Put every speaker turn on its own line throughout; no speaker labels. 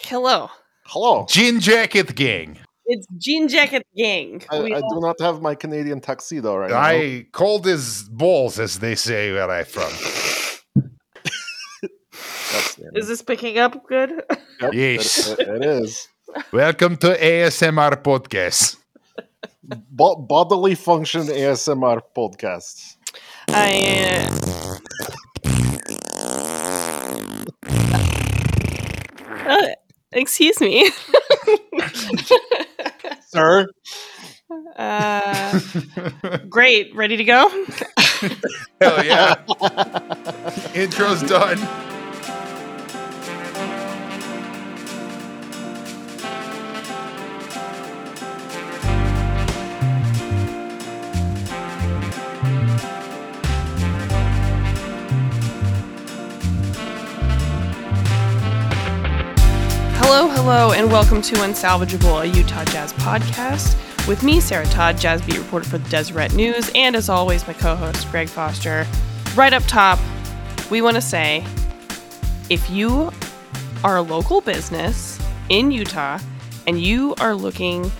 Hello.
Hello.
Jean Jacket Gang.
It's Jean Jacket Gang.
I, I do not have my Canadian tuxedo right now.
I cold as balls, as they say where I'm from.
Is this picking up good?
Yep,
Yes.
It, it- it is.
Welcome to ASMR podcast.
Bo- bodily function ASMR podcast.
I. Uh, excuse me.
Sir,
uh, great. Ready to go?
Hell yeah. Intro's done.
Hello, hello, and welcome to Unsalvageable, a Utah Jazz podcast. With me, Sarah Todd, Jazz Beat reporter for the Deseret News, and as always, my co host, Greg Foster. Right up top, we want to say if you are a local business in Utah and you are looking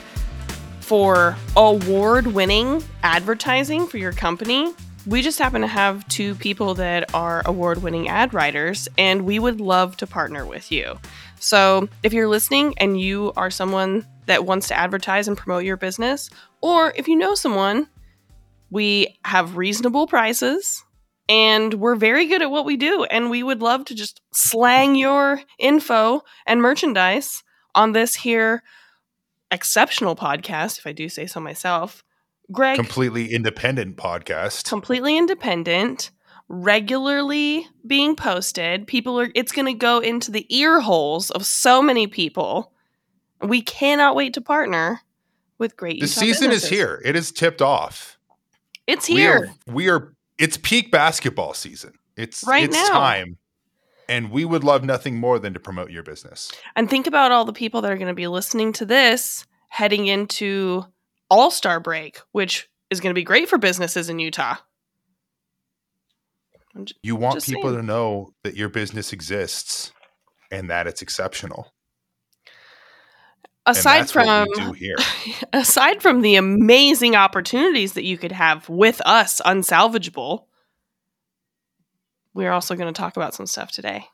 for award winning advertising for your company, we just happen to have two people that are award winning ad writers, and we would love to partner with you. So, if you're listening and you are someone that wants to advertise and promote your business, or if you know someone, we have reasonable prices and we're very good at what we do. And we would love to just slang your info and merchandise on this here exceptional podcast, if I do say so myself. Greg,
Completely independent podcast.
completely independent, regularly being posted. People are it's going to go into the ear holes of so many people. We cannot wait to partner with great
The
Utah
season is here. It is tipped off.
It's
We
here.
are, we are it's peak basketball season. It's
Right
it's
now.
time. And we would love nothing more than to promote your business.
And think about all the people that are going to be listening to this heading into All-Star break, which is going to be great for businesses in Utah. I'm
You want people
saying.
to know that your business exists and that it's exceptional.
Aside from
we do here.
aside from the amazing opportunities that you could have with us unsalvageable we're also going to talk about some stuff today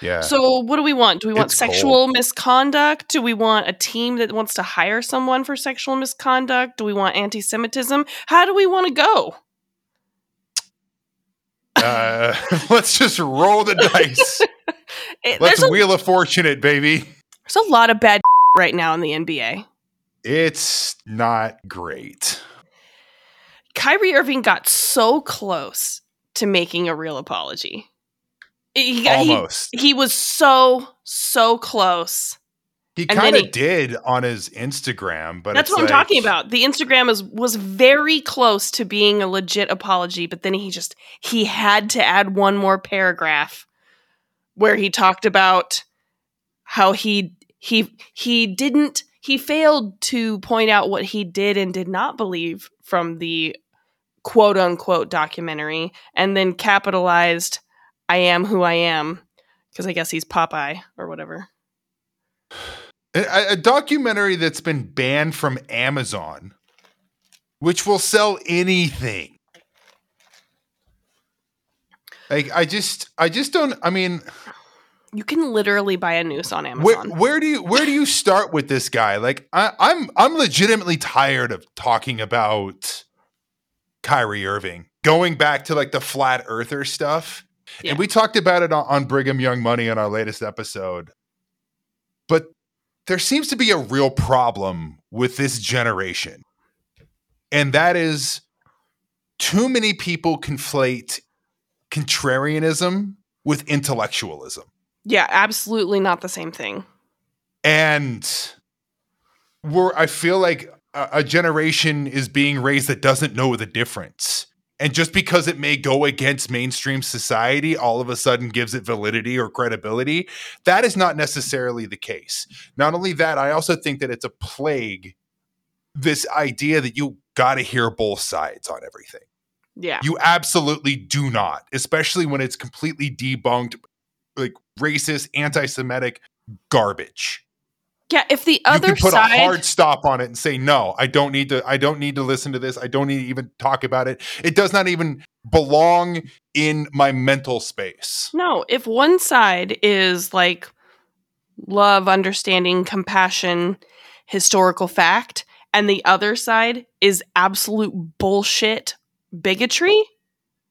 Yeah.
so what do we want do we want
It's
sexual misconduct do we want a team that wants to hire someone for sexual misconduct do we want anti-semitism how do we want to go
uh, let's just roll the dice.
It-
Let's
a,
wheel of fortune it, baby.
there's a lot of bad right now in the nba
It's not great.
Kyrie Irving got so close to making a real apology. He, got- he-
Almost.
he was so so close.
He
and then
kind
he-
of did on his Instagram, but
That's what I'm talking about. The Instagram is was very close to being a legit apology, but then he just he had to add one more paragraph where he talked about how he he he didn't he failed to point out what he did and did not believe from the quote unquote documentary and then capitalized I am who I am because I guess he's Popeye or whatever.
A, a documentary that's been banned from Amazon, which will sell anything. Like I just, I just don't. I mean,
You can literally buy a noose on
where,
Amazon.
where do you where do you start with this guy? Like I, I'm I'm legitimately tired of talking about Kyrie Irving going back to like the flat earther stuff.
Yeah.
And we talked about it on, on Brigham Young Money on our latest episode. There seems to be a real problem with this generation. And that is too many people conflate contrarianism with intellectualism.
Yeah, absolutely not the same thing.
and we're i feel like a, a generation is being raised that doesn't know the difference and just because it may go against mainstream society all of a sudden gives it validity or credibility that is not necessarily the case not only that i also think that it's a plague this idea that you got to hear both sides on everything
Yeah.
you absolutely do not, especially when it's completely debunked, like racist, anti Semitic garbage.
Yeah, if the other you
can put
side
a hard stop on it and say no i don't need to i don't need to listen to this. I don't need to even talk about it. It does not even belong in my mental space.
No, if one side is like love, understanding, compassion, historical fact, and the other side is absolute bullshit, bigotry,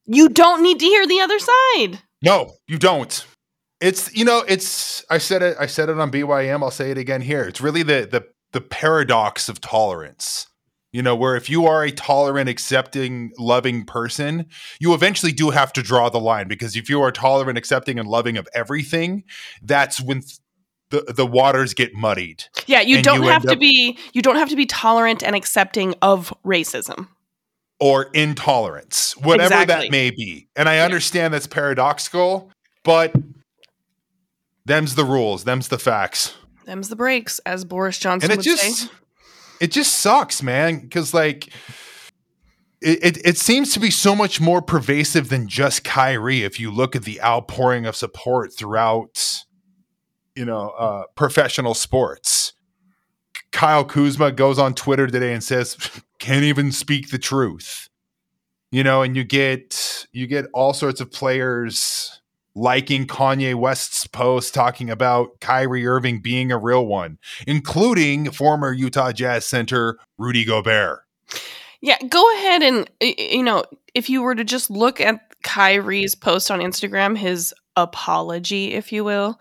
you don't need to hear the other side.
no you don't it's you know it's i said it i said it on bym i'll say it again here it's really the the the paradox of tolerance you know where if you are a tolerant accepting loving person you eventually do have to draw the line because if you are tolerant accepting and loving of everything that's when th- the the waters get muddied
Yeah, you don't
you
have to
up-
be you don't have to be tolerant and accepting of racism.
or intolerance, whatever
Exactly.
that may be. And I understand that's paradoxical, but them's the rules, them's the facts.
Them's the breaks, as Boris Johnson
And it just
say.
it just sucks, man, cuz like it, it it seems to be so much more pervasive than just Kyrie if you look at the outpouring of support throughout you know, uh professional sports. Kyle Kuzma goes on Twitter today and says, "Can't even speak the truth." You know, and you get you get all sorts of players liking Kanye West's post talking about Kyrie Irving being a real one, including former Utah Jazz center Rudy Gobert.
Yeah, go ahead and you know, if you were to just look at Kyrie's post on Instagram, his apology, if you will,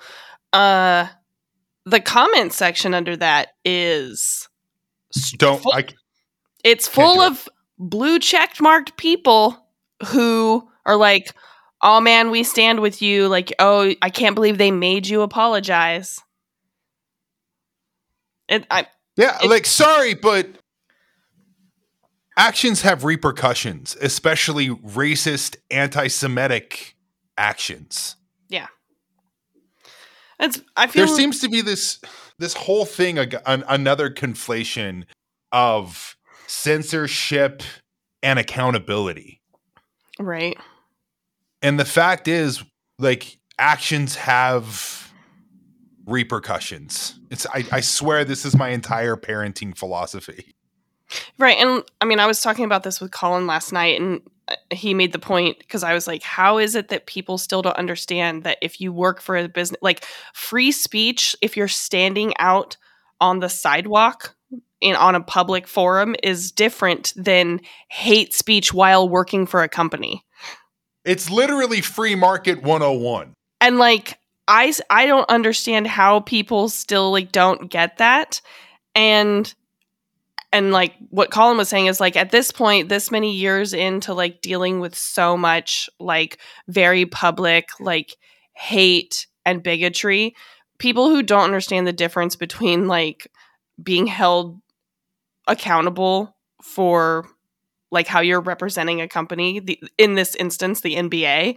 uh the comment section under that is
Don't
full-
I
it's full
it.
of blue checked marked people who are like, "Oh man, we stand with you." Like, "Oh, I can't believe they made you apologize." It, I,
Yeah,
It-
like sorry, but actions have repercussions, especially racist, anti-Semitic actions. Yeah.
It's, I feel
There seems to be this this whole thing ag- an, another conflation of censorship and accountability.
right.
And the fact is like actions have repercussions. It's I, I swear this is my entire parenting philosophy.
Right. And I mean, I was talking about this with Colin last night, and uh, he made the point because I was like, how is it that people still don't understand that if you work for a business, like free speech, if you're standing out on the sidewalk in on a public forum is different than hate speech while working for a company.
It's literally free market 101.
And like I I don't understand how people still like don't get that. And and like what Colin was saying is like at this point this many years into like dealing with so much like very public like hate and bigotry, people who don't understand the difference between like being held accountable for like how you're representing a company the, in this instance the NBA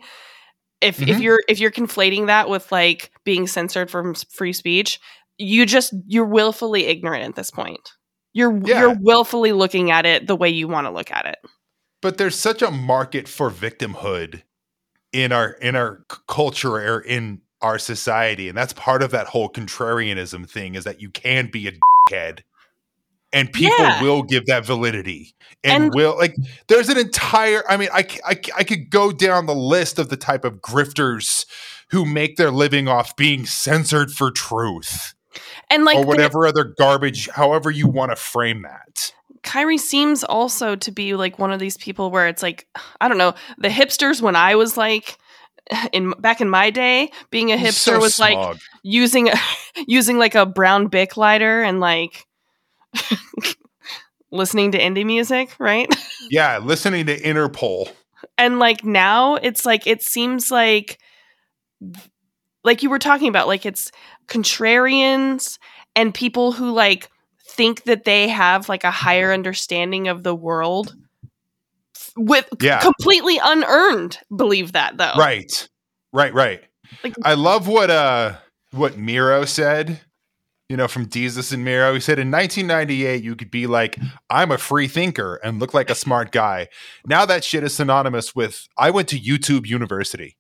if if
Mhm.
you're if you're conflating that with like being censored from free speech you just you're willfully ignorant at this point you're
Yeah.
you're willfully looking at it the way you want to look at it
But there's such a market for victimhood in our in our culture or in our society and that's part of that whole contrarianism thing is that you can be a dickhead and people
Yeah.
will give that validity and,
And-
will like there's an entire i mean I, I i could go down the list of the type of grifters who make their living off being censored for truth
and like
or
the-
whatever other garbage however you want to frame that
Kyrie seems also to be like one of these people where it's like I don't know the hipsters when I was like in back in my day being a hipster
so
was like using using like a brown bic lighter and like listening to indie music right
yeah listening to interpol
and like now it's like it seems like like you were talking about like it's contrarians and people who like think that they have like a higher understanding of the world with
Yeah.
completely unearned believe that though
Right. Right, right.
Like-
I love what uh what Miro said, you know, from Jesus and Miro. He said in 1998 you could be like I'm a free thinker and look like a smart guy. Now that shit is synonymous with I went to YouTube University.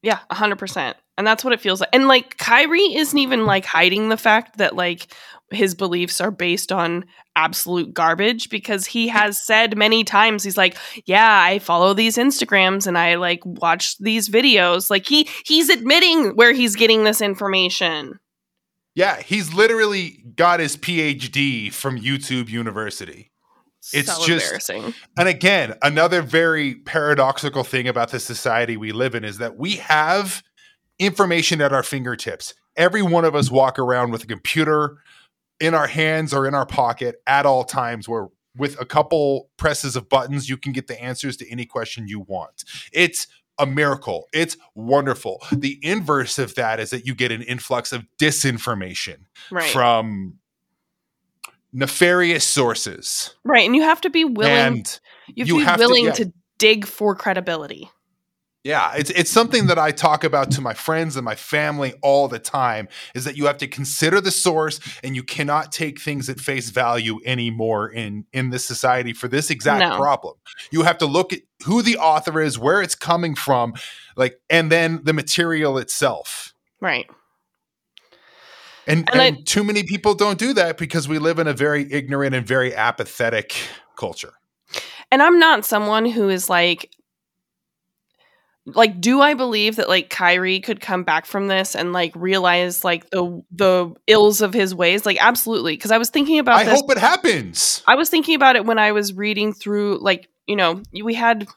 Yeah, hundred percent. And that's what it feels like. And like Kyrie isn't even like hiding the fact that like his beliefs are based on absolute garbage because he has said many times he's like, "Yeah, I follow these Instagrams and I like watch these videos." Like he he's admitting where he's getting this information.
Yeah, he's literally got his PhD from YouTube University. It's
so
just-
embarrassing.
And again, another very paradoxical thing about the society we live in is that we have information at our fingertips. Every one of us walk around with a computer in our hands or in our pocket at all times where with a couple presses of buttons you can get the answers to any question you want. It's a miracle. It's wonderful. The inverse of that is that you get an influx of disinformation
Right.
from nefarious sources.
right. And you have to be willing
and
you have to be
have to-
willing
yeah.
to dig for credibility.
Yeah, it's it's something that I talk about to my friends and my family all the time is that you have to consider the source and you cannot take things at face value anymore in in this society for this exact
No.
problem. You have to look at who the author is, where it's coming from, like and then the material itself.
Right.
And,
And I-
and too many people don't do that because we live in a very ignorant and very apathetic culture.
and I'm not someone who is like like do I believe that like Kyrie could come back from this and like realize like the the ills of his ways? Like absolutely because I was thinking about
I
this
hope it happens.
I was thinking about it when I was reading through like you know we had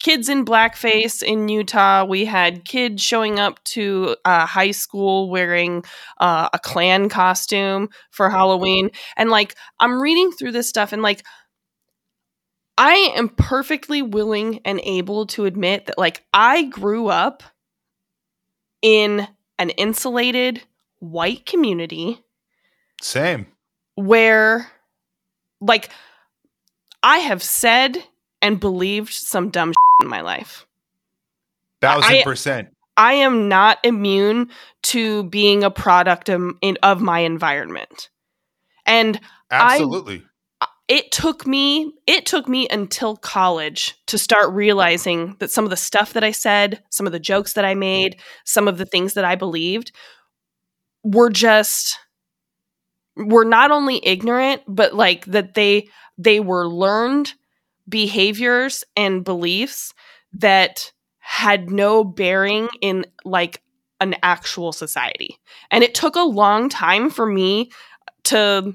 kids in blackface in Utah. We had kids showing up to uh, high school wearing uh, a Klan costume for Halloween. And like I'm reading through this stuff and like I am perfectly willing and able to admit that like I grew up in an insulated white community
Same.
where like I have said and believed some dumb shit in my life.
Thousand percent.
I am not immune to being a product of, in, of my environment. And I-
Absolutely.
It took me it took me until college to start realizing that some of the stuff that I said, some of the jokes that I made, some of the things that I believed were just were not only ignorant but like that they they were learned behaviors and beliefs that had no bearing in like an actual society. And it took a long time for me to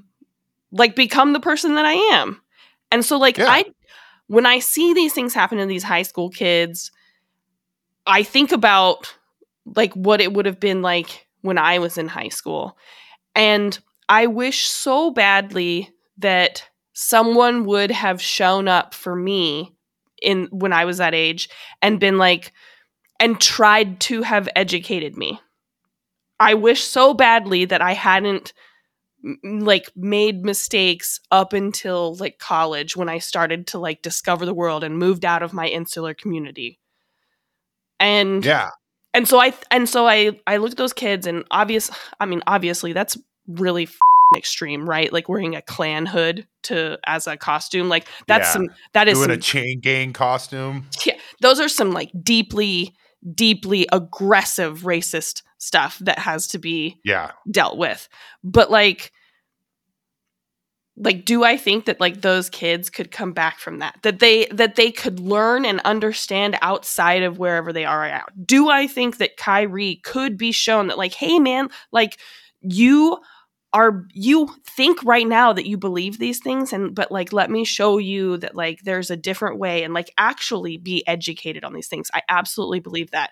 like become the person that I am. And so like
Yeah.
I when I see these things happen to these high school kids, I think about like what it would have been like when I was in high school. And I wish so badly that someone would have shown up for me in when I was that age and been like and tried to have educated me. I wish so badly that I hadn't like made mistakes up until like college when I started to like discover the world and moved out of my insular community. And
Yeah.
and so I and so I I look at those kids and obvious I mean obviously that's really extreme, right? Like wearing a Klan hood to as a costume, like that's
Yeah.
some that is
Doing
some,
a chain gang costume.
yeah, those are some like deeply deeply aggressive racist stuff that has to be
Yeah.
dealt with. But like like do I think that like those kids could come back from that? That they that they could learn and understand outside of wherever they are right now. Do I think that Kyrie could be shown that like hey man, like you are you think right now that you believe these things and but like let me show you that like there's a different way and like actually be educated on these things. I absolutely believe that.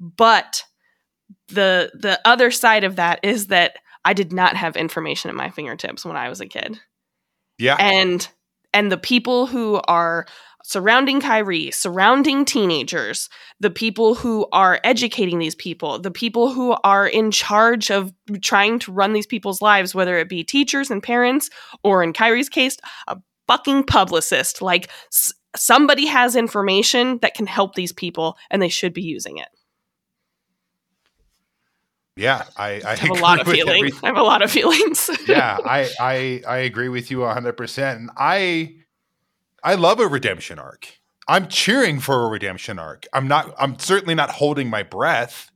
But the the other side of that is that I did not have information at my fingertips when I was a kid.
Yeah.
And and the people who are surrounding Kyrie, surrounding teenagers, the people who are educating these people, the people who are in charge of trying to run these people's lives, whether it be teachers and parents, or in Kyrie's case, a fucking publicist. Like s- somebody has information that can help these people, and they should be using it.
Yeah. I, I
I have a lot of feelings. I have a lot of feelings.
yeah, I, I I agree with you hundred percent. And I I love a redemption arc. I'm cheering for a redemption arc. I'm not I'm certainly not holding my breath,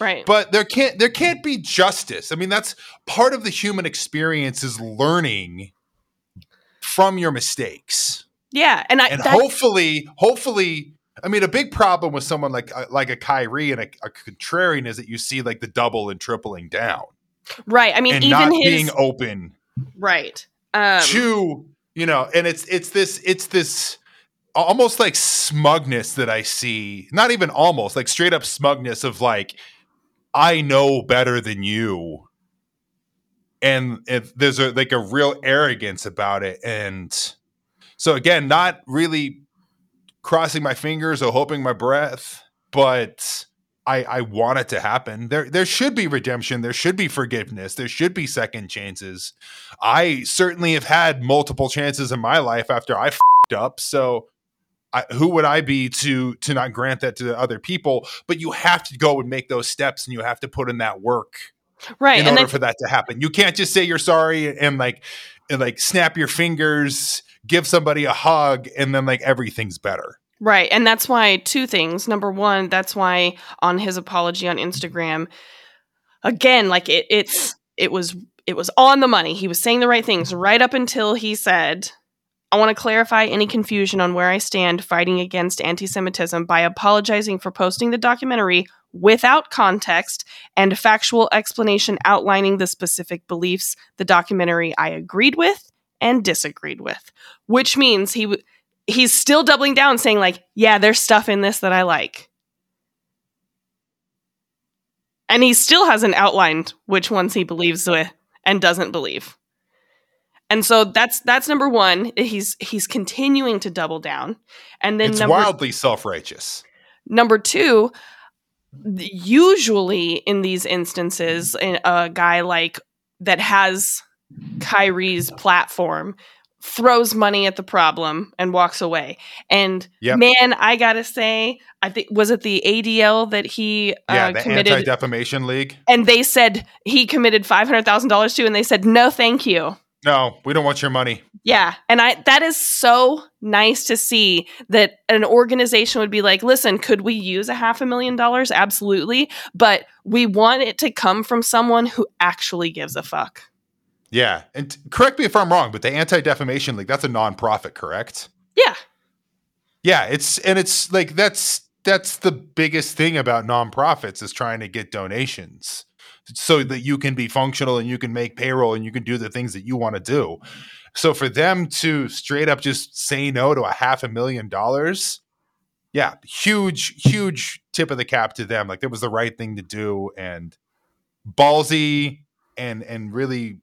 Right.
but there can't there can't be justice. I mean, that's part of the human experience is learning from your mistakes.
yeah, and I
And hopefully, hopefully, I mean, a big problem with someone like uh, like a Kyrie and a, a contrarian is that you see like the double and tripling down
right. I mean,
and
even
not
his
being open
right. Um,
to you know and it's it's this it's this almost like smugness that i see not even almost like straight up smugness of like i know better than you and if there's a like a real arrogance about it and so again not really crossing my fingers or hoping my breath but I, I want it to happen. There there should be redemption. There should be forgiveness. There should be second chances. I certainly have had multiple chances in my life after I fed up. So I, who would I be to to not grant that to other people? But you have to go and make those steps, and you have to put in that work
right,
in
and
order for that to happen. You can't just say you're sorry and like and like snap your fingers, give somebody a hug, and then like everything's better.
Right. And that's why two things. Number one, that's why on his apology on mm-hmm. Instagram, again, like it it's it was it was on the money. He was saying the right things mm-hmm. right up until he said, I want to clarify any confusion on where I stand fighting against anti Semitism by apologizing for posting the documentary without context and factual explanation outlining the specific beliefs the documentary I agreed with and disagreed with. Which means he w- he's still doubling down saying like yeah there's stuff in this that i like and he still hasn't outlined which ones he believes with and doesn't believe and so that's that's number one he's he's continuing to double down and then
it's
number
wildly self-righteous.
Number two, th- usually in these instances, a guy like that has Kyrie's platform throws money at the problem and walks away. And
Yep.
man, I gotta say, I think was it the ADL that he
Yeah,
uh,
the
committed,
Anti-Defamation League.
and they said he committed five hundred thousand dollars to, and they said no, thank you.
No, we don't want your money.
Yeah, and I that is so nice to see that an organization would be like, "Listen, could we use a half a million dollars? Absolutely, but we want it to come from someone who actually gives a fuck."
Yeah, and correct me if I'm wrong, but the Anti-Defamation League that's a nonprofit, correct?
Yeah.
Yeah, it's and it's like that's that's the biggest thing about nonprofits is trying to get donations so that you can be functional and you can make payroll and you can do the things that you want to do. So for them to straight up just say no to a half a million dollars, yeah, huge, huge tip of the cap to them. Like that was the right thing to do and ballsy and and really,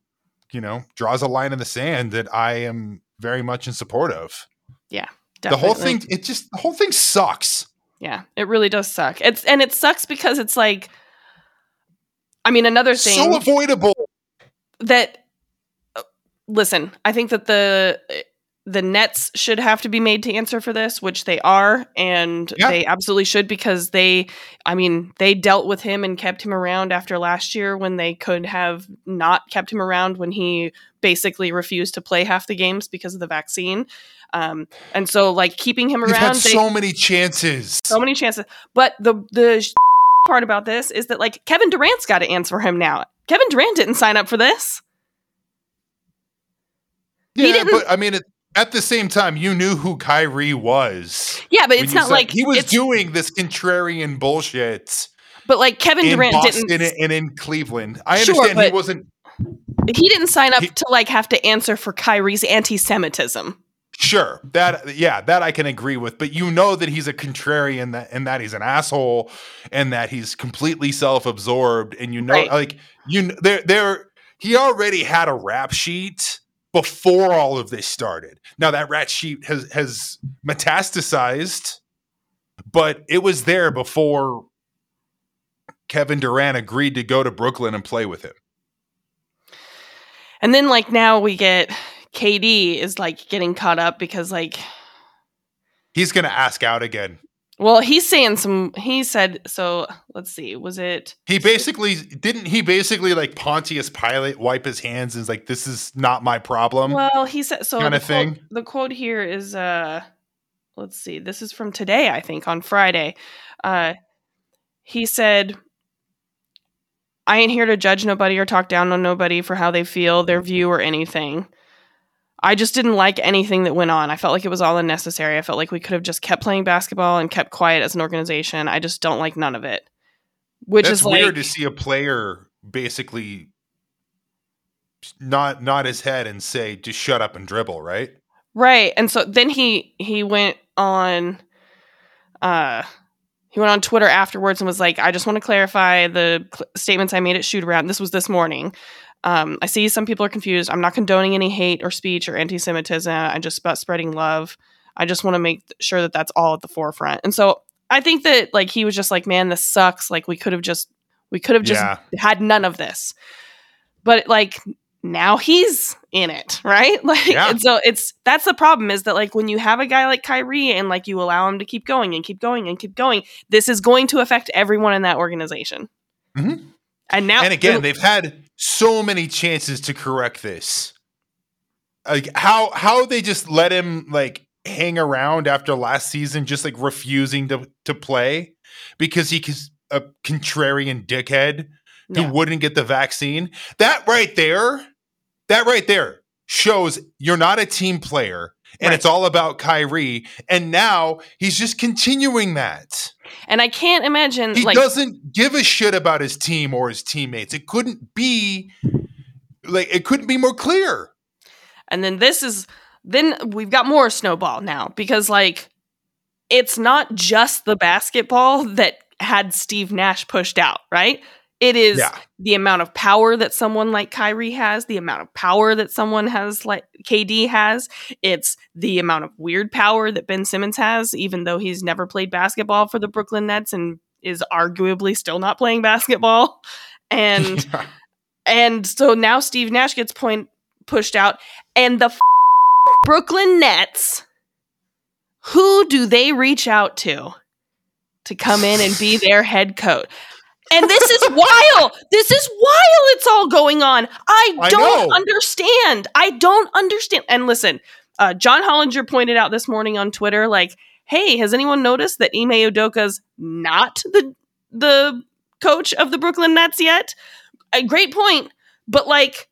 you know, draws a line in the sand that I am very much in support of. Yeah. The whole thing, it just the whole thing sucks.
Yeah, it really does suck. It's and it sucks because it's like I mean another thing
So avoidable.
that uh, listen, I think that the the Nets should have to be made to answer for this, which they are, and
Yeah.
they absolutely should because they, I mean, they dealt with him and kept him around after last year when they could have not kept him around when he basically refused to play half the games because of the vaccine. Um, and so, like keeping him around,
had
they,
so many chances.
so many chances. But the the part about this is that like Kevin Durant's got to answer for him now. Kevin Durant didn't sign up for this.
yeah, but I mean, it, at the same time, you knew who Kyrie was.
Yeah, but it's not
said-
like
he was doing this contrarian bullshit
But like Kevin
in
Durant
Boston
didn't.
and in Cleveland. I
Sure,
understand he wasn't
He didn't sign up
he-
to like have to answer for Kyrie's anti-Semitism.
Sure, that yeah, that I can agree with. But you know that he's a contrarian, that and that he's an asshole, and that he's completely self-absorbed. And you know,
Right.
like you, there, there, he already had a rap sheet before all of this started. Now that rap sheet has has metastasized, but it was there before Kevin Durant agreed to go to Brooklyn and play with him.
And then like now we get KD is like getting caught up because like
He's to ask out again.
well he's saying some he said so let's see was it
He basically didn't. He basically like Pontius Pilate wipe his hands and is like, "This is not my problem."
well he said so the quote,
thing.
the quote here is uh let's see. This is from today, I think, on Friday. Uh, he said, I ain't here to judge nobody or talk down on nobody for how they feel, their view, or anything. I just didn't like anything that went on. I felt like it was all unnecessary. I felt like we could have just kept playing basketball and kept quiet as an organization. I just don't like none of it. Which
That's
is
weird
like,
to see a player basically not nod his head and say, "Just shut up and dribble." Right?
Right. And so then he he went on uh he went on Twitter afterwards and was like, I just want to clarify the cl- statements I made at shoot around. This was this morning. Um, I see some people are confused. I'm not condoning any hate or speech or anti Semitism. I'm just about spreading love. I just want to make sure that that's all at the forefront. And so I think that like he was just like, man, this sucks. Like we could have just, we could have just
Yeah.
had none of this. But like now he's in it, right? Like,
Yeah.
so it's that's the problem is that like when you have a guy like Kyrie and like you allow him to keep going and keep going and keep going, this is going to affect everyone in that organization.
Mhm.
And now,
and again, they've had so many chances to correct this. Like how how they just let him like hang around after last season, just like refusing to to play because he's a contrarian dickhead who
Yeah.
wouldn't get the vaccine. That right there, that right there shows you're not a team player and
Right.
it's all about Kyrie. And now he's just continuing that.
and I can't imagine like
He
like
doesn't give a shit about his team or his teammates. It couldn't be like it couldn't be more clear.
And then this is then we've got more snowball now because like it's not just the basketball that had Steve Nash pushed out, right? It is
Yeah.
the amount of power that someone like Kyrie has, the amount of power that someone has like KD has. It's the amount of weird power that Ben Simmons has, even though he's never played basketball for the Brooklyn Nets and is arguably still not playing basketball. And and so now Steve Nash gets point pushed out, and the f- Brooklyn Nets. Who do they reach out to to come in and be their head coach? And this is wild. This is wild. It's all going on. I
I
don't
know.
understand. I don't understand. And listen, uh, John Hollinger pointed out this morning on Twitter, like, "Hey, has anyone noticed that Ime Udoka's not the the coach of the Brooklyn Nets yet?" A great point, but like,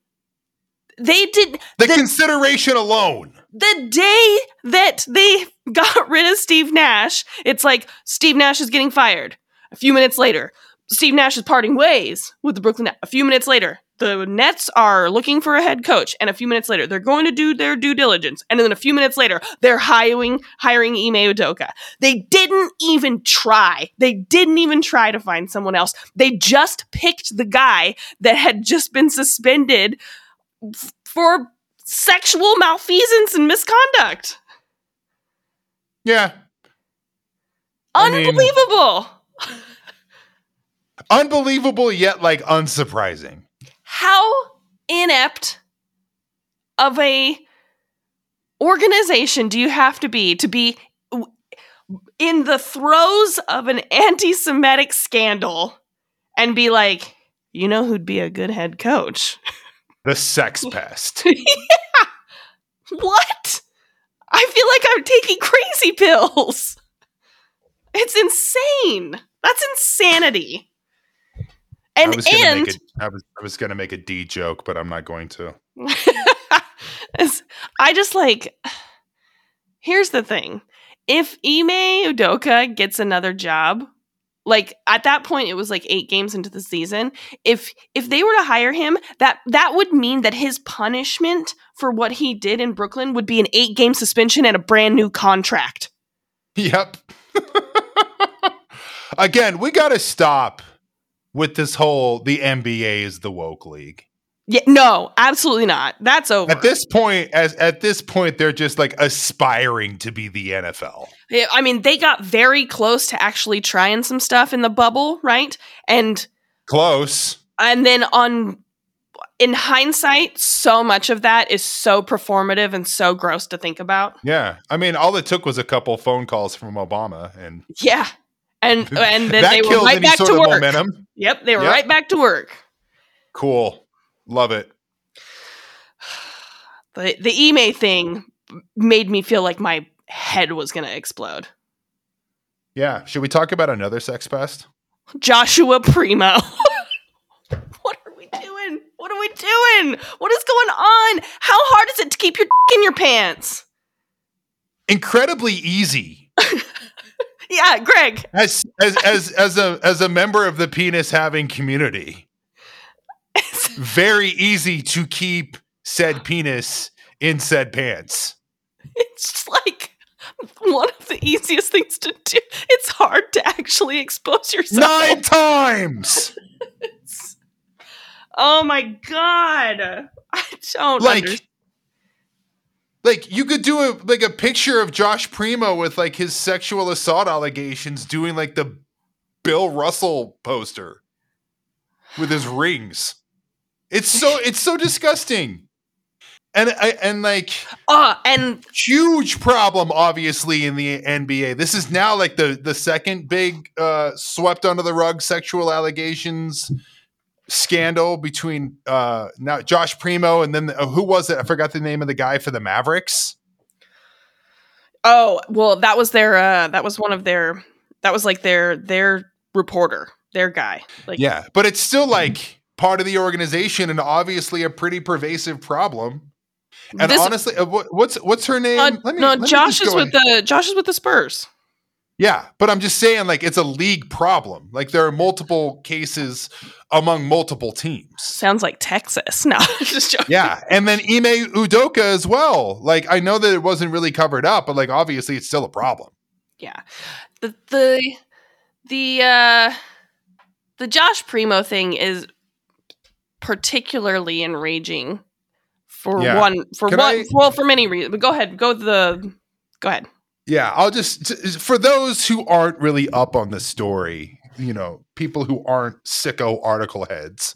they did
the
the-
consideration alone.
the day that they got rid of Steve Nash, it's like Steve Nash is getting fired. A few minutes later, Steve Nash is parting ways with the Brooklyn Nets. A few minutes later, the Nets are looking for a head coach, and a few minutes later, they're going to do their due diligence. And then a few minutes later, they're hiring hiring Ime Udoka. They didn't even try. They didn't even try to find someone else. They just picked the guy that had just been suspended f- for sexual malfeasance and misconduct.
Yeah. I mean-
Unbelievable.
Yet like unsurprising.
How inept of a organization do you have to be to be in the throes of an anti-Semitic scandal and be like, you know who'd be a good head coach?
The sex pest.
What? I feel like I'm taking crazy pills. It's insane. That's insanity. And
I was gonna
and
make a, I was I was gonna make a D joke, but I'm not going to.
I just like. Here's the thing: if Ime Udoka gets another job, like at that point, it was like eight games into the season. If if they were to hire him, that that would mean that his punishment for what he did in Brooklyn would be an eight game suspension and a brand new contract.
Yep. Again, we got to stop with this whole the NBA is the woke league.
Yeah, no, absolutely not. That's over.
At this point, as at this point, they're just like aspiring to be the NFL.
Yeah, I mean, they got very close to actually trying some stuff in the bubble, right? And
Close.
and then on in hindsight, so much of that is so performative and so gross to think about.
Yeah. I mean, all it took was a couple phone calls from Obama and
Yeah. And and then they were right back to work.
momentum.
Yep, they were
Yep.
right back to work.
Cool. Love it.
The the Ime thing made me feel like my head was going to explode.
Yeah. Should we talk about another sex pest?
Joshua Primo. what are we doing? What are we doing? What is going on? How hard is it to keep your in your pants?
Incredibly easy.
Yeah, Greg.
As as as as a as a member of the penis having community, it's very easy to keep said penis in said pants.
It's just like one of the easiest things to do. It's hard to actually expose yourself.
Nine times.
Oh my god. I don't
Like
under-
like you could do a like a picture of Josh Primo with like his sexual assault allegations doing like the Bill Russell poster with his rings. It's so it's so disgusting. And I and like
Oh, and
huge problem obviously in the NBA. This is now like the the second big uh swept under the rug sexual allegations scandal between uh now Josh Primo and then uh, who was it? I forgot the name of the guy for the Mavericks.
oh, well, that was their uh that was one of their that was like their their reporter, their guy. Like
Yeah, but it's still like part of the organization and obviously a pretty pervasive problem. And
this-
honestly, uh, what's what's her name?
uh,
Let me-
no,
let
Josh is with the Josh is with the Spurs.
Yeah, but I'm just saying, like, it's a league problem. Like, there are multiple cases among multiple teams.
Sounds like Texas. No, just joking.
Yeah, and then Ime Udoka as well. Like, I know that it wasn't really covered up, but like, obviously, it's still a problem.
Yeah. The the the uh the Josh Primo thing is particularly enraging for
Yeah.
one for
Can
one
I-
well for many reasons. But go ahead, go the go ahead.
Yeah, I'll just for those who aren't really up on the story, you know, people who aren't sicko article heads.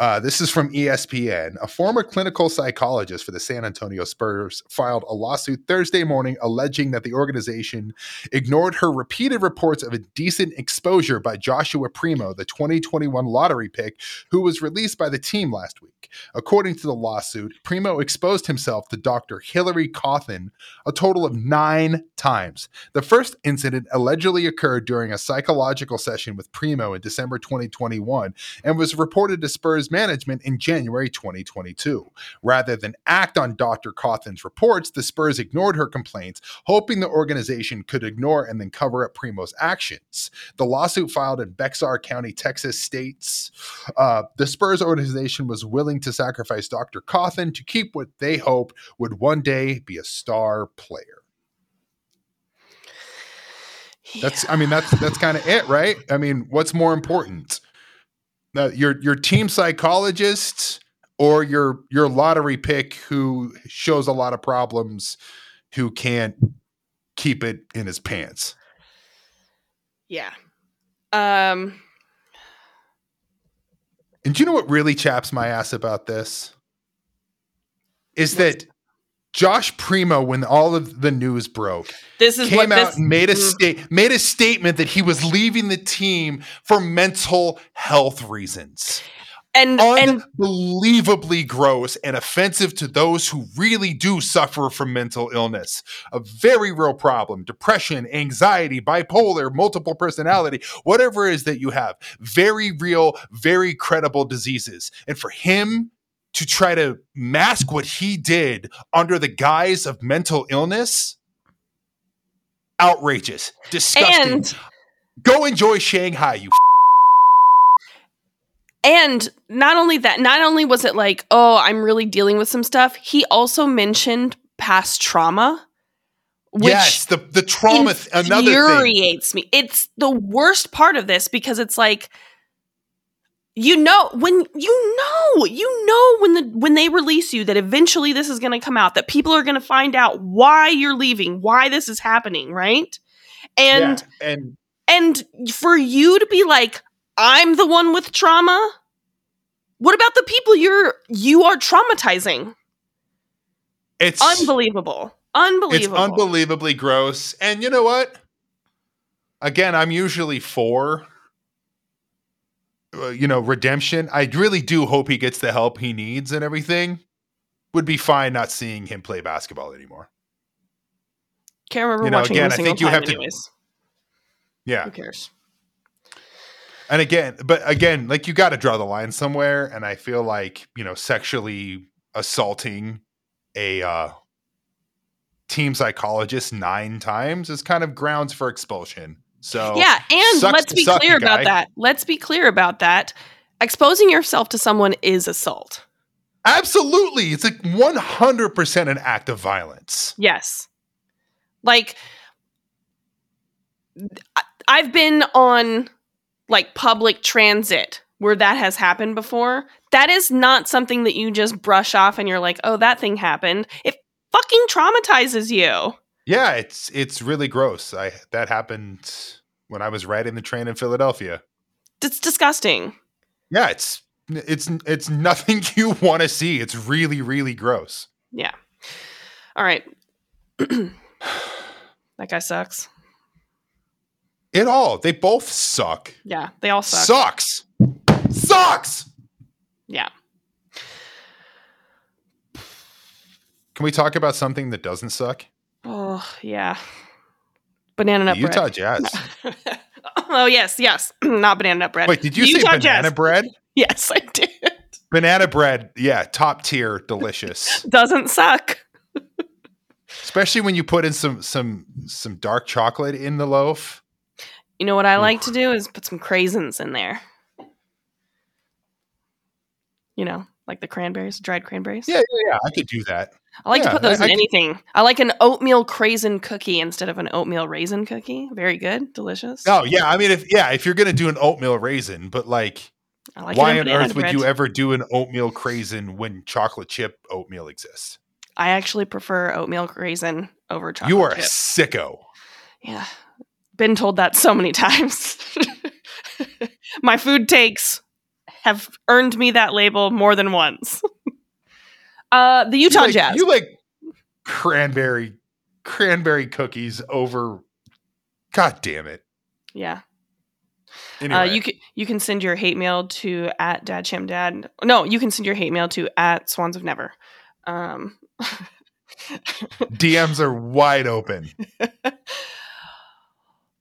Uh, this is from ESPN. A former clinical psychologist for the San Antonio Spurs filed a lawsuit Thursday morning alleging that the organization ignored her repeated reports of indecent exposure by Joshua Primo, the 2021 lottery pick, who was released by the team last week. According to the lawsuit, Primo exposed himself to Dr. Hillary Cawthon a total of nine times. The first incident allegedly occurred during a psychological session with Primo in December 2021 and was reported to Spurs management in January 2022. Rather than act on Dr. Cawthon's reports, the Spurs ignored her complaints, hoping the organization could ignore and then cover up Primo's actions. The lawsuit filed in Bexar County, Texas states uh, the Spurs organization was willing to sacrifice Dr. Cawthon to keep what they hoped would one day be a star player. That's I mean that's that's kind of it, right? I mean, what's more important? Uh, your your team psychologist or your your lottery pick who shows a lot of problems who can't keep it in his pants.
yeah. Um
And do you know what really chaps my ass about this? Is that Josh Primo, when all of the news broke,
this is
came out
this
and made a
Mm.
state made a statement that he was leaving the team for mental health reasons.
And and
Unbelievably gross and offensive to those who really do suffer from mental illness. A very real problem. Depression, anxiety, bipolar, multiple personality, whatever it is that you have. Very real, very credible diseases. And for him to try to mask what he did under the guise of mental illness, outrageous, disgusting.
and
Go enjoy Shanghai, you
And not only that, not only was it like, oh, I'm really dealing with some stuff, he also mentioned past trauma, which
yes, the the trauma. Th- another thing.
infuriates me. It's the worst part of this because it's like, you know, when you know, you know, when the when they release you that eventually this is going to come out, that people are going to find out why you're leaving, why this is happening, right? And
Yeah, and
and for you to be like, I'm the one with trauma. What about the people you're you are traumatizing?
it's
Unbelievable. Unbelievable.
It's unbelievably gross. And you know what? Again, I'm usually for uh, you know, redemption. I really do hope he gets the help he needs and everything. Would be fine not seeing him play basketball anymore.
Can't remember
You know,
watching
again, I think you have to-
anyways.
Yeah.
Who cares?
And again, but again, like you got to draw the line somewhere. And I feel like, you know, sexually assaulting a uh, team psychologist nine times is kind of grounds for expulsion. So,
yeah, and let's be clear about
guy.
that. Let's be clear about that. Exposing yourself to someone is assault.
absolutely. It's like 100% an act of violence.
Yes. Like I've been on like public transit where that has happened before. That is not something that you just brush off and you're like, "Oh, that thing happened." It fucking traumatizes you.
Yeah, it's it's really gross. I that happened when I was riding the train in Philadelphia.
It's disgusting.
Yeah, it's it's it's nothing you want to see. It's really really gross.
Yeah. All right. that guy sucks.
It all. They both suck.
Yeah, they all suck.
Sucks. Sucks.
yeah.
Can we talk about something that doesn't suck?
Oh, yeah. Banana nut
Utah
bread.
Jazz.
oh, yes, yes. Not banana nut bread.
Wait, did you
The
say banana
Jazz.
bread?
Yes, I did.
Banana bread, yeah, top tier, delicious.
Doesn't suck.
Especially when you put in some some some dark chocolate in the loaf.
You know what I like to do is put some craisins in there. You know, like the cranberries, dried cranberries.
Yeah, yeah, yeah. I could do that.
I like
yeah,
to put those
I-
in
I
anything. I like an oatmeal craisin cookie instead of an oatmeal raisin cookie. Very good, delicious.
Oh yeah, I mean, if yeah, if you're gonna do an oatmeal raisin, but like,
like
why on earth would
bread.
you ever do an oatmeal craisin when chocolate chip oatmeal exists?
I actually prefer oatmeal raisin over chocolate.
you are a sicko.
Yeah. Been told that so many times. My food takes have earned me that label more than once. uh the Utah
you like,
Jazz.
You like cranberry cranberry cookies over. God damn it.
yeah.
Anyway,
Uh you can you can send your hate mail to at dad sham dad. No, you can send your hate mail to at swans of never. Um
DMs are wide open.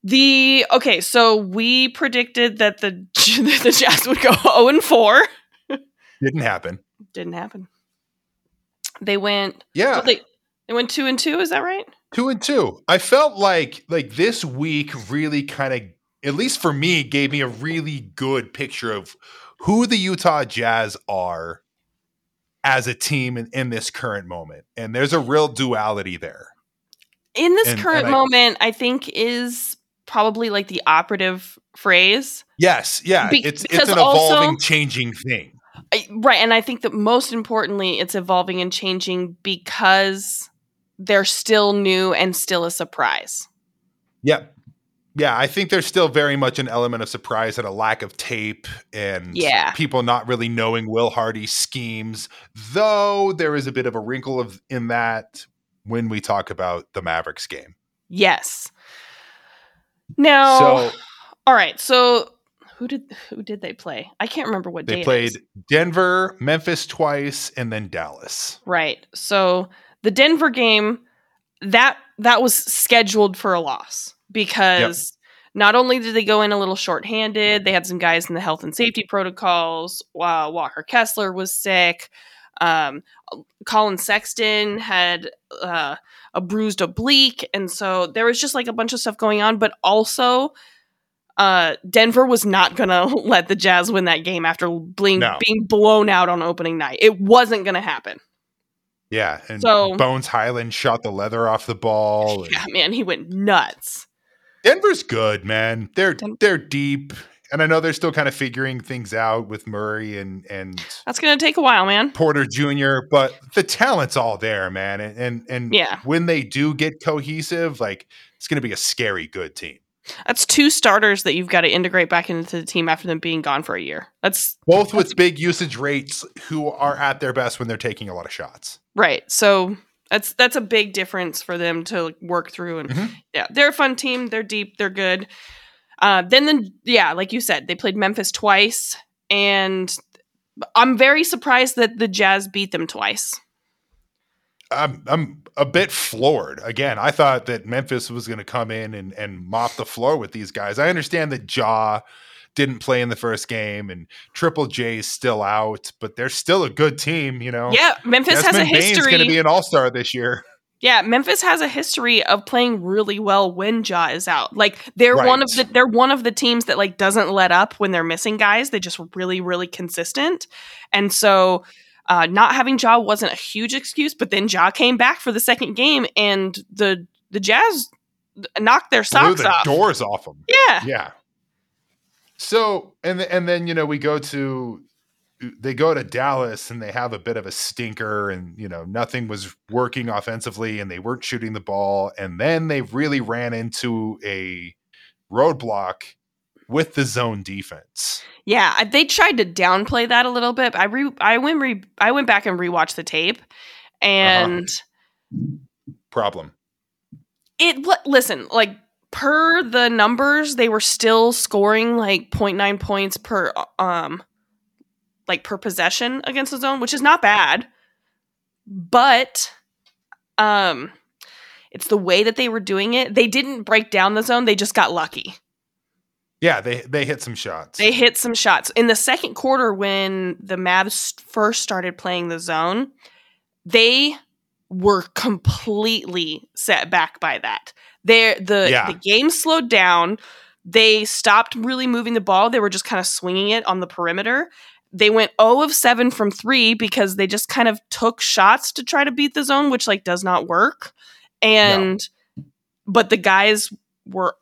The okay, so we predicted that the the Jazz would go 0 and 4.
Didn't happen.
Didn't happen. They went
Yeah,
Well, they they went two and two. Is that right?
two and two. I felt like like this week really kind of, at least for me, gave me a really good picture of who the Utah Jazz are as a team in, in this current moment, and there's a real duality there.
In this
And-
current
and I-
moment, I think is probably like the operative phrase.
Yes, yeah,
Be-
it's it's an
also-
evolving, changing thing.
I, right, and I think that most importantly, it's evolving and changing because they're still new and still a surprise.
Yeah. Yeah, I think there's still very much an element of surprise and a lack of tape and
Yeah.
people not really knowing Will Hardy's schemes, though there is a bit of a wrinkle of in that when we talk about the Mavericks game.
Yes. Now,
So
all right. So who did who did they play? I can't remember what
they played. Denver, Memphis twice, and then Dallas.
Right. So the Denver game that that was scheduled for a loss because not only did they go in a little shorthanded, they had some guys in the health and safety protocols. While Walker Kessler was sick, um, Collin Sexton had uh, a bruised oblique, and so there was just like a bunch of stuff going on. But also, uh, Denver was not gonna let the Jazz win that game after being
No.
being blown out on opening night. It wasn't gonna happen.
Yeah, and
So-
Bones Hyland shot the leather off the ball. and
Yeah, man, he went nuts.
Denver's good, man. They're
Den-
they're deep, and I know they're still kind of figuring things out with Murray and and
That's gonna take a while, man.
Porter Jr., but the talent's all there, man. And and, and
Yeah.
when they do get cohesive, like it's gonna be a scary good team.
That's two starters that you've got to integrate back into the team after them being gone for a year. That's
Both with big usage rates who are at their best when they're taking a lot of shots.
right. So that's that's a big difference for them to work through. And
Mhm.
yeah, they're a fun team. They're deep. They're good. Uh, then, the, yeah, like you said, they played Memphis twice, and I'm very surprised that the Jazz beat them twice.
I'm I'm a bit floored. Again, I thought that Memphis was going to come in and and mop the floor with these guys. I understand that Ja didn't play in the first game and Triple J is still out, but they're still a good team, you know.
Yeah, Memphis has a
Desmond
history.
going to be an all-star this year.
Yeah, Memphis has a history of playing really well when Ja is out. Like they're one of the they're one of the teams that like doesn't let up when they're missing guys. They just really really consistent. And so uh, not having Ja wasn't a huge excuse, but then Ja came back for the second game and the the Jazz knocked their
Blew
socks
the
off.
doors off them.
Yeah.
Yeah. So and and then you know we go to they go to Dallas and they have a bit of a stinker and you know nothing was working offensively and they weren't shooting the ball and then they really ran into a roadblock with the zone defense.
Yeah, they tried to downplay that a little bit. I re- I went re- I went back and rewatched the tape and
Problem.
it what listen like per the numbers they were still scoring like 0.9 points per um like per possession against the zone which is not bad but um it's the way that they were doing it they didn't break down the zone they just got lucky
Yeah, they they hit some shots.
they hit some shots in the second quarter when the Mavs first started playing the zone. They were completely set back by that. They the
Yeah.
the game slowed down. They stopped really moving the ball. They were just kind of swinging it on the perimeter. They went 0 of 7 from 3 because they just kind of took shots to try to beat the zone, which like does not work. And but the guys were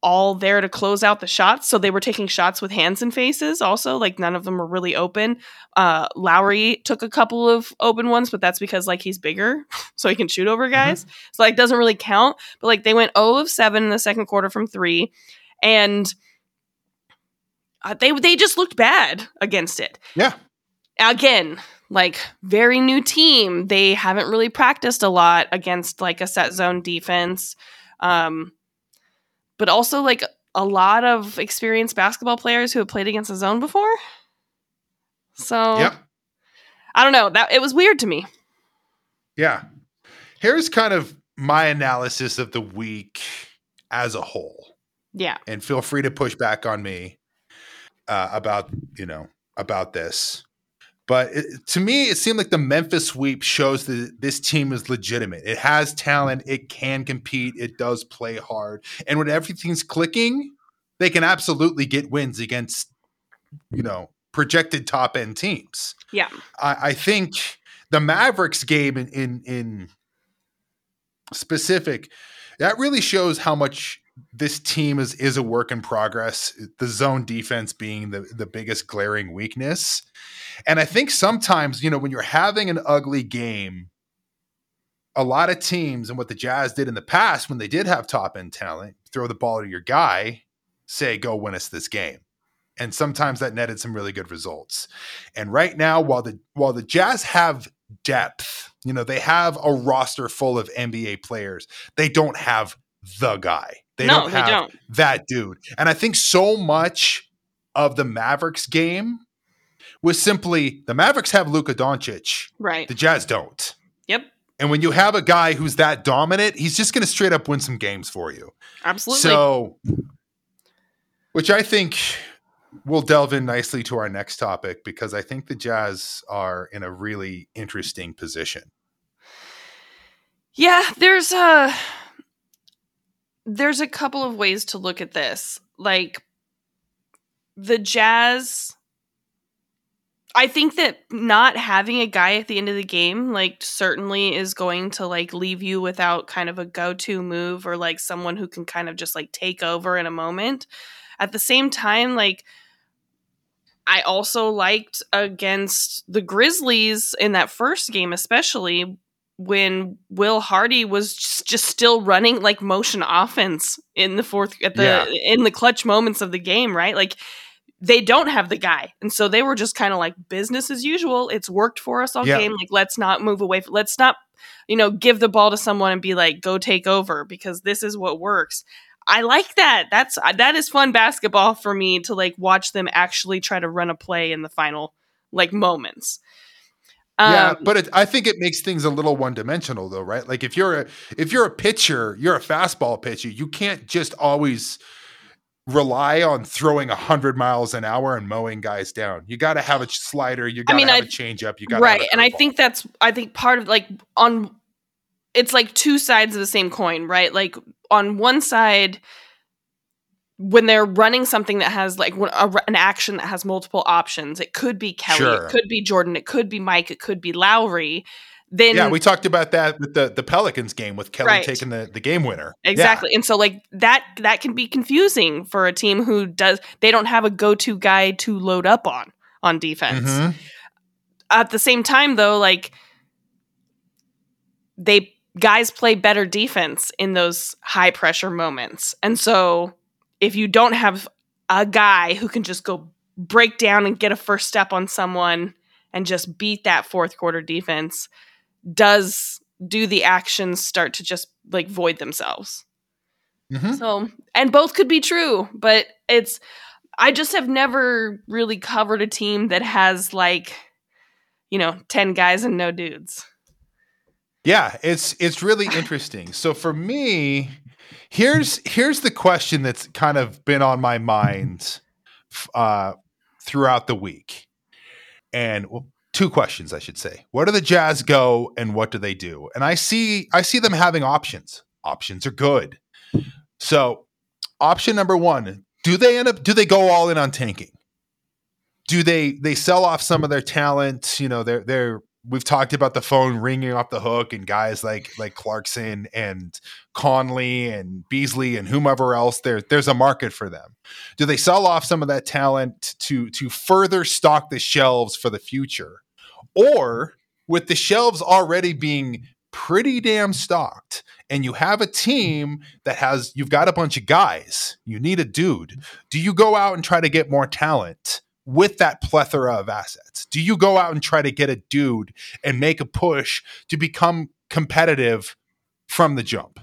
all there to close out the shots. So they were taking shots with hands and faces also. Like none of them were really open. Uh Lowry took a couple of open ones, but that's because like he's bigger, so he can shoot over guys. So like doesn't really count. But like they went 0 of 7 in the second quarter from 3 and uh, they they just looked bad against it.
yeah.
Again, like very new team. They haven't really practiced a lot against like a set zone defense. Um but also like a lot of experienced basketball players who have played against the zone before. So
Yep.
I don't know. That it was weird to me.
Yeah. Here's kind of my analysis of the week as a whole.
Yeah.
and feel free to push back on me uh, about you know about this. But it, to me, it seemed like the Memphis sweep shows that this team is legitimate. It has talent. It can compete. It does play hard. And when everything's clicking, they can absolutely get wins against, you know, projected top end teams.
Yeah.
I, I think the Mavericks game in, in in specific that really shows how much this team is is a work in progress. The zone defense being the the biggest glaring weakness, and I think sometimes you know when you're having an ugly game, a lot of teams and what the Jazz did in the past when they did have top end talent, throw the ball to your guy, say go win us this game. And sometimes that netted some really good results. And right now, while the while the Jazz have depth, you know, they have a roster full of NBA players. They don't have the guy. They
no,
don't
they
have
don't.
that dude. And I think so much of the Mavericks game was simply the Mavericks have Luka Doncic,
Right.
the Jazz don't.
Yep.
And when you have a guy who's that dominant, he's just going to straight up win some games for you.
Absolutely.
So, which I think we'll delve in nicely to our next topic because I think the Jazz are in a really interesting position.
Yeah, there's a there's a couple of ways to look at this. Like the Jazz I think that not having a guy at the end of the game like certainly is going to like leave you without kind of a go-to move or like someone who can kind of just like take over in a moment. At the same time like I also liked against the Grizzlies in that first game especially when Will Hardy was just, just still running like motion offense in the fourth at the
Yeah.
in the clutch moments of the game, right? Like they don't have the guy. And so they were just kind of like business as usual. It's worked for us all
Yeah.
game. Like let's not move away. Let's not you know give the ball to someone and be like go take over because this is what works. I like that. That's uh, that is fun basketball for me to like watch them actually try to run a play in the final like moments. Um,
yeah, but it, I think it makes things a little one dimensional, though, right? Like if you're a if you're a pitcher, you're a fastball pitcher. You can't just always rely on throwing hundred miles an hour and mowing guys down. You got to have a slider. You got to
mean,
have
I-
a changeup. You got
right and i think that's i think part of like on it's like two sides of the same coin right like on one side when they're running something that has like a, an action that has multiple options it could be kelly
Sure.
it could be jordan it could be mike it could be lowry then
yeah, we talked about that with the the Pelicans game with Kelly
Right.
taking the the game winner. Yeah.
Exactly. And so like that that can be confusing for a team who does they don't have a go-to guy to load up on on defense.
Mhm.
At the same time though like they guys play better defense in those high pressure moments. And so if you don't have a guy who can just go break down and get a first step on someone and just beat that fourth quarter defense, does do the actions start to just like void themselves?
Mhm.
So, and both could be true, but it's, I just have never really covered a team that has like, you know, 10 guys and no dudes.
Yeah, it's it's really interesting. So for me, here's here's the question that's kind of been on my mind uh, throughout the week, and well, two questions I should say. Where do the Jazz go, and what do they do? And I see I see them having options. Options are good. So, option number one: Do they end up? Do they go all in on tanking? Do they they sell off some of their talent? You know, they're they're we've talked about the phone ringing off the hook and guys like like Clarkson and Conley and Beasley and whomever else there there's a market for them. Do they sell off some of that talent to to further stock the shelves for the future? Or with the shelves already being pretty damn stocked and you have a team that has you've got a bunch of guys, you need a dude. Do you go out and try to get more talent? With that plethora of assets? Do you go out and try to get a dude and make a push to become competitive from the jump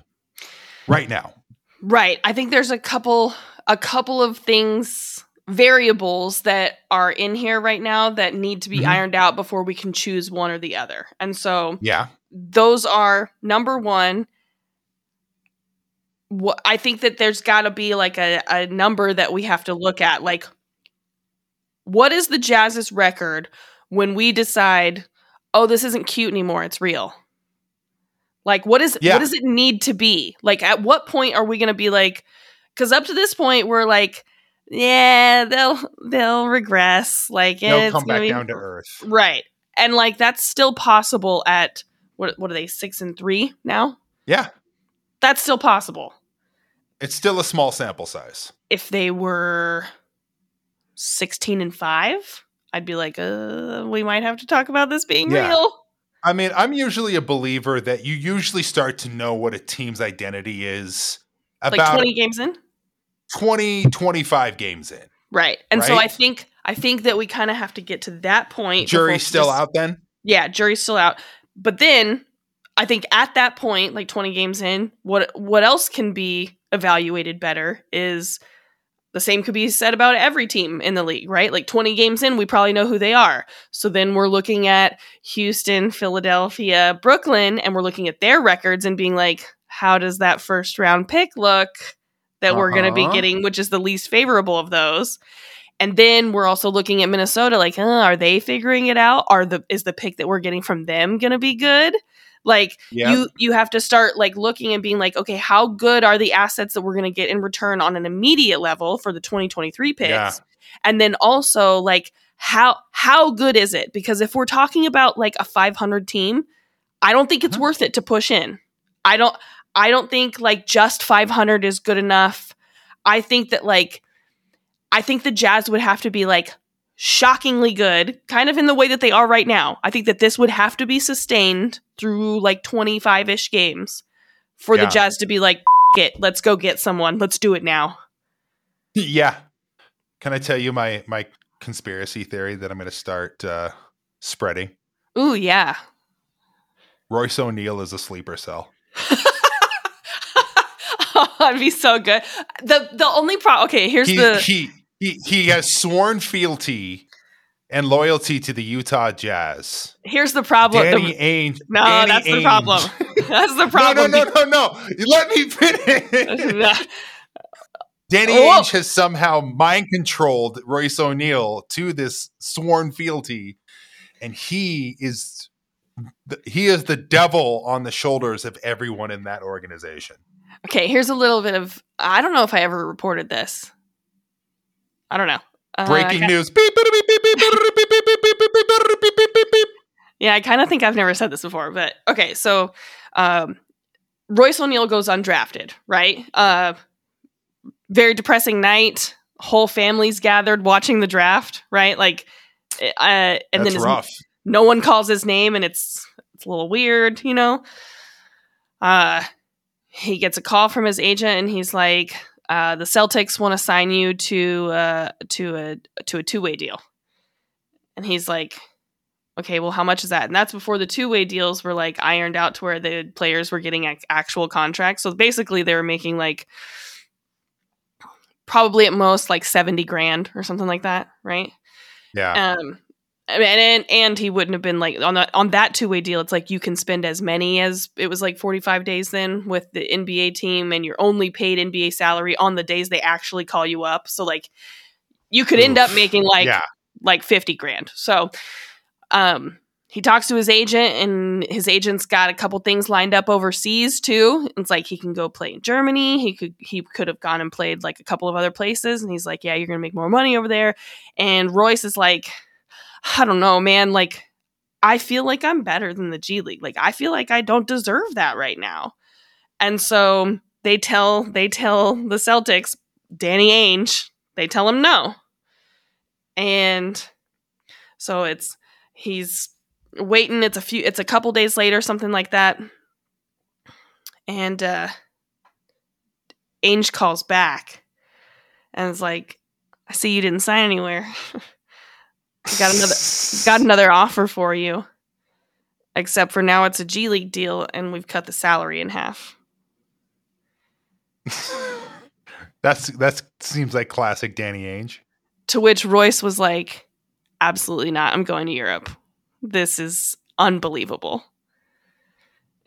right now?
Right. I think there's a couple a couple of things variables that are in here right now that need to be
Mhm.
ironed out before we can choose one or the other. And so
Yeah.
those are number 1 what I think that there's got to be like a, a number that we have to look at like what is the Jazz's record when we decide oh this isn't cute anymore it's real like what is
Yeah.
what does it need to be like at what point are we going to be like cuz up to this point we're like yeah they'll they'll regress like
They'll
it's
come back
be-
down to earth.
right and like that's still possible at what what are they 6 and 3 now
Yeah.
that's still possible
It's still a small sample size.
if they were 16 and 5 i'd be like uh we might have to talk about this being
Yeah.
real
I mean, I'm usually a believer that you usually start to know what a team's identity is about like
20 games in
20, 25 games in.
right and so i think i think that we kind of have to get to that point
Jury's still
just-
out then?
yeah jury's still out but then i think at that point like 20 games in what what else can be evaluated better is the same could be said about every team in the league right like 20 games in we probably know who they are so then we're looking at houston philadelphia brooklyn and we're looking at their records and being like how does that first round pick look that we're going to be
Uh-huh.
getting which is the least favorable of those and then we're also looking at Minnesota, like, uh, are they figuring it out? Are the is the pick that we're getting from them gonna be good? Like you you have to start like looking and being like, okay, how good are the assets that we're gonna get in return on an immediate level for the 2023 picks?
Yeah.
And then also like how how good is it? Because if we're talking about like a 500 team, I don't think it's
Mhm.
worth it to push in. I don't I don't think like just 500 is good enough. I think that like I think the Jazz would have to be like shockingly good, kind of in the way that they are right now. I think that this would have to be sustained through like 25 ish games for
Yeah.
the Jazz to be like, "F- it, let's go get someone. Let's do it now.
Yeah. Can I tell you my my conspiracy theory that I'm going to start uh, spreading?
Ooh, yeah.
Royce O'Neale is a sleeper cell.
oh, that'd be so good. The the only problem, okay, here's
He,
the
he he he has sworn fealty and loyalty to the Utah Jazz.
Here's the problem.
Danny
The-
Ainge.
no,
Danny
that's the problem. That's the
No,
problem.
no, no, no, no. You let me finish. Danny
Oh.
Ainge has somehow mind controlled Royce O'Neale to this sworn fealty, and he is the, he is the devil on the shoulders of everyone in that organization.
Okay, here's a little bit of. I don't know if I ever reported this. I don't know.
Breaking news.
Yeah, I kind of think I've never said this before, but okay. So, um, Royce O'Neale goes undrafted, right? Uh, very depressing night. Whole families gathered watching the draft, right? Like, uh, and
That's
then
rough.
no one calls his name, and it's it's a little weird, you know. Uh, he gets a call from his agent, and he's like, uh, "The Celtics want to sign you to uh, to a to a two way deal," and he's like, "Okay, well, how much is that?" And that's before the two way deals were like ironed out to where the players were getting ac- actual contracts. So basically, they were making like probably at most like seventy grand or something like that, right?
Yeah.
Um, Mean, and and he wouldn't have been like on that on that two way deal. It's like you can spend as many as it was like forty five days then with the NBA team, and you're only paid NBA salary on the days they actually call you up. So like, you could end up making like
yeah.
like 50 grand. So um he talks to his agent and his agent's got a couple things lined up overseas too. It's like he can go play in Germany. He could he could have gone and played like a couple of other places and he's like, "Yeah, you're going to make more money over there." And Royce is like, "I don't know, man, like I feel like I'm better than the G League. Like I feel like I don't deserve that right now." And so they tell they tell the Celtics, Danny Ainge, they tell him no. And so it's he's waiting. It's a few. It's a couple days later, something like that. And uh, Ainge calls back, and it's like, "I see you didn't sign anywhere. Got another got another offer for you. Except for now, it's a G League deal, and we've cut the salary in half."
That's that seems like classic Danny Ainge.
To which Royce was like, "Absolutely not. I'm going to Europe. This is unbelievable."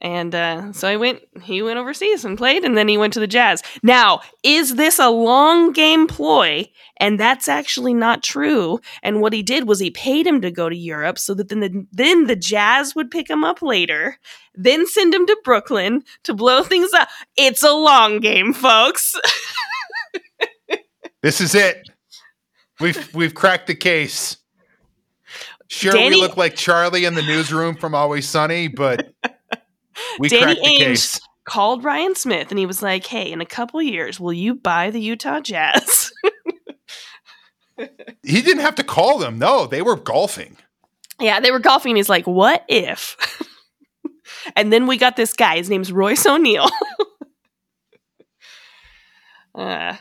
And uh, so he went. He went overseas and played, and then he went to the Jazz. Now, is this a long game ploy? And that's actually not true. And what he did was he paid him to go to Europe, so that then the, then the Jazz would pick him up later, then send him to Brooklyn to blow things up. It's a long game, folks.
This is it. We've we've cracked the case. Sure,
Danny-
we look like Charlie in the newsroom from Always Sunny, but we
Danny
cracked the
Ainge
case.
called Ryan Smith and he was like, "Hey, in a couple years, will you buy the Utah Jazz?"
He didn't have to call them. No, they were golfing.
yeah, they were golfing. And he's like, "What if?" and then we got this guy. His name's Royce O'Neale. uh,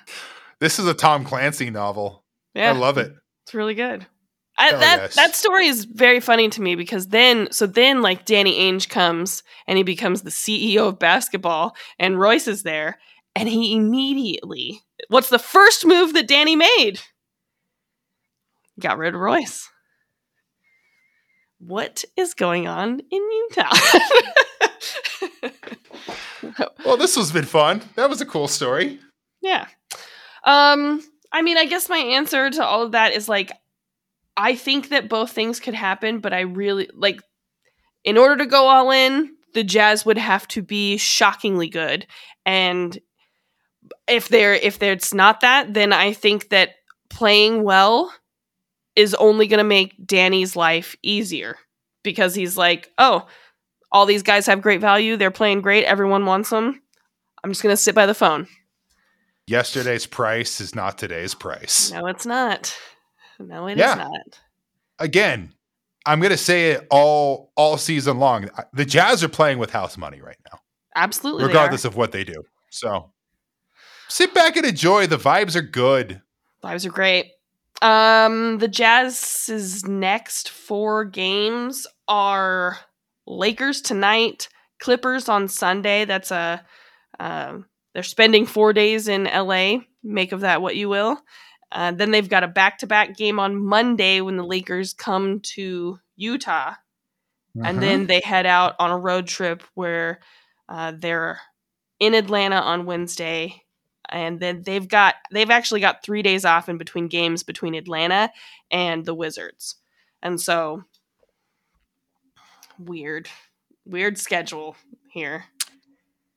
This is a Tom Clancy novel.
yeah,
I love it.
It's really good. I,
Hell
that
yes.
that story is very funny to me because then so then like Danny Ainge comes and he becomes the CEO of basketball and Royce is there and he immediately what's the first move that Danny made? Got rid of Royce. What is going on in Utah?
Well, this has been fun. That was a cool story.
Yeah. Um, I mean, I guess my answer to all of that is like I think that both things could happen, but I really like in order to go all in, the Jazz would have to be shockingly good. And if they're if it's not that, then I think that playing well is only going to make Danny's life easier because he's like, "Oh, all these guys have great value. They're playing great. Everyone wants them. I'm just going to sit by the phone."
Yesterday's price is not today's price.
No, it's not. No, it is
Yeah.
not.
Again, I'm going to say it all all season long. The Jazz are playing with house money right now,
Absolutely.
regardless of what they do. So sit back and enjoy. The vibes are good.
Vibes are great. Um, the Jazz's next four games are Lakers tonight, Clippers on Sunday. That's a um, they're spending four days in LA. Make of that what you will. Uh, then they've got a back-to-back game on Monday when the Lakers come to Utah, and
Mhm.
then they head out on a road trip where uh, they're in Atlanta on Wednesday, and then they've got they've actually got three days off in between games between Atlanta and the Wizards, and so weird, weird schedule here.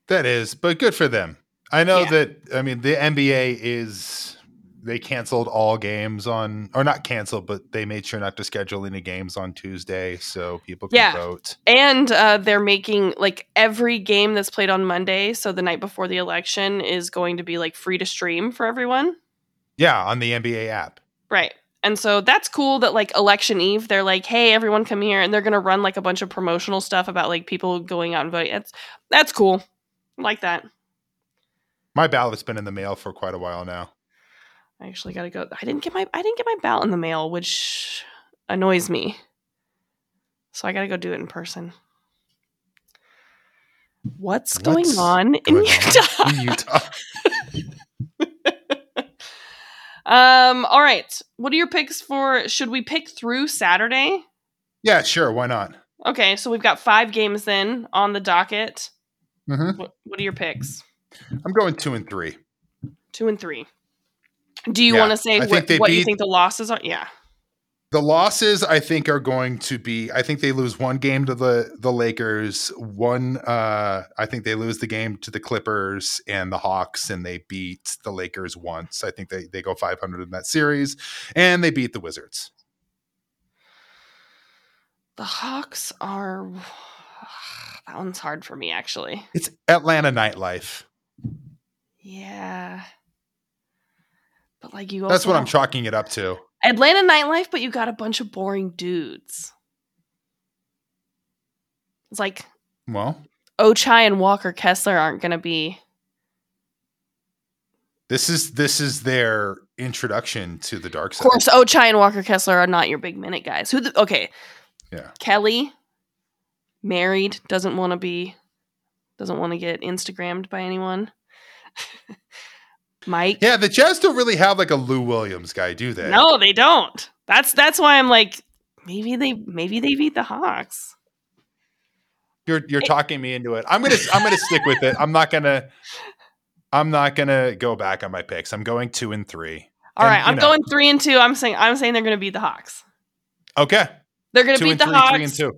that is, but good for them. I know
Yeah.
that. I mean, the NBA is they canceled all games on, or not canceled, but they made sure not to schedule any games on Tuesday so people can
Yeah.
vote.
And uh, they're making like every game that's played on Monday, so the night before the election, is going to be like free to stream for everyone.
Yeah, on the NBA app.
Right. And so that's cool that like election eve, they're like, hey, everyone come here. And they're going to run like a bunch of promotional stuff about like people going out and voting. That's, that's cool. I like that.
My ballot's been in the mail for quite a while now.
I actually got to go. I didn't get my, I didn't get my ballot in the mail, which annoys me. So I got to go do it in person. What's, going
What's
on in
going on
Utah?
in Utah.
Um, all right. What are your picks for should we pick through Saturday?
yeah, sure. Why not?
Okay, so we've got five games then on the docket.
hmm
What, what are your picks?
I'm going two and three.
Two and three. Do you
Yeah,
want to say
think
what, what you think the losses are? Yeah.
The losses, I think, are going to be. I think they lose one game to the the Lakers. One, uh, I think they lose the game to the Clippers and the Hawks, and they beat the Lakers once. I think they they go 500 in that series, and they beat the Wizards.
The Hawks are that one's hard for me actually.
It's Atlanta nightlife.
Yeah. But like you
That's what I'm chalking it up to.
Atlanta nightlife, but you got a bunch of boring dudes. It's like
Well,
Ochai and Walker Kessler aren't going to be
this is this is their introduction to the dark side.
Of course, Ochai and Walker Kessler are not your big minute guys. Who? The, okay,
Yeah.
Kelly, married, doesn't want to be, doesn't want to get Instagrammed by anyone. Mike,
Yeah, the Jazz don't really have like a Lou Williams guy, do they?
no, they don't. That's that's why I'm like, maybe they maybe they beat the Hawks.
You're you're talking me into it. I'm gonna I'm gonna stick with it. I'm not gonna I'm not gonna go back on my picks. I'm going two and three.
All
And,
right, I'm
know.
going three and two. I'm saying I'm saying they're to beat the Hawks.
Okay,
They're to
two
beat the
three,
Hawks.
three and two.